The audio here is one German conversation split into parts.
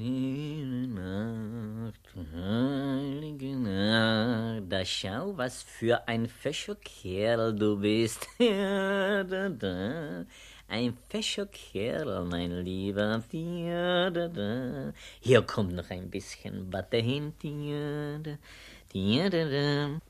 Stille Nacht, heilige Nacht, da schau, was für ein fescher Kerl du bist. Ja, da, da. Ein fescher Kerl, mein Lieber. Ja, da, da. Hier kommt noch ein bisschen Watte hin. Ja, da, da.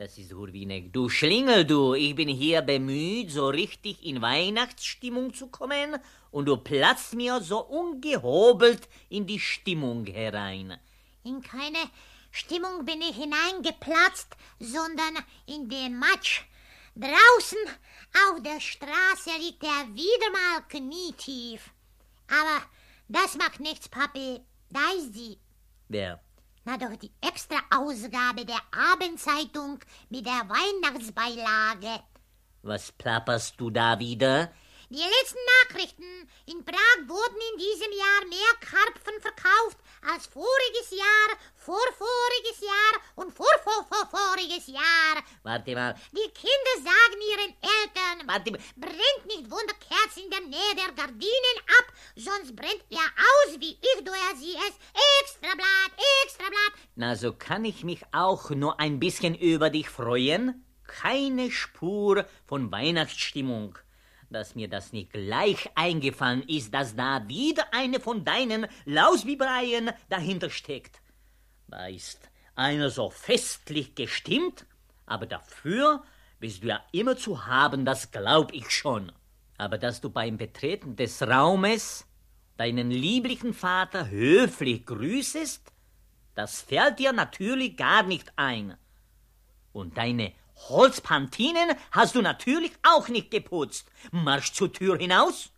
Das ist Hurwinek. Du Schlingel, du. Ich bin hier bemüht, so richtig in Weihnachtsstimmung zu kommen, und du platzt mir so ungehobelt in die Stimmung herein. In keine Stimmung bin ich hineingeplatzt, sondern in den Matsch. Draußen auf der Straße liegt er wieder mal knietief. Aber das macht nichts, Papi. Da ist sie. Wer? Na doch die Extra-Ausgabe der Abendzeitung mit der Weihnachtsbeilage. Was plapperst du da wieder? Die letzten Nachrichten. In Prag wurden in diesem Jahr mehr Karpfen verkauft als voriges Jahr, vorvoriges Jahr und vorvorvorvoriges Jahr. Warte mal. Die Kinder sagen ihren Eltern, Warte mal. brennt nicht Wunderkerzen in der Nähe der Gardinen ab, sonst brennt er aus, wie ich, du er sie es. Extrablatt, Extrablatt. Na, so kann ich mich auch nur ein bisschen über dich freuen. Keine Spur von Weihnachtsstimmung. Dass mir das nicht gleich eingefallen ist, dass da wieder eine von deinen Lausbibreien dahinter steckt. Da ist einer so festlich gestimmt, aber dafür bist du ja immer zu haben, das glaub ich schon. Aber dass du beim Betreten des Raumes deinen lieblichen Vater höflich grüßest, das fällt dir natürlich gar nicht ein. Und deine Holzpantinen hast du natürlich auch nicht geputzt. Marsch zur Tür hinaus.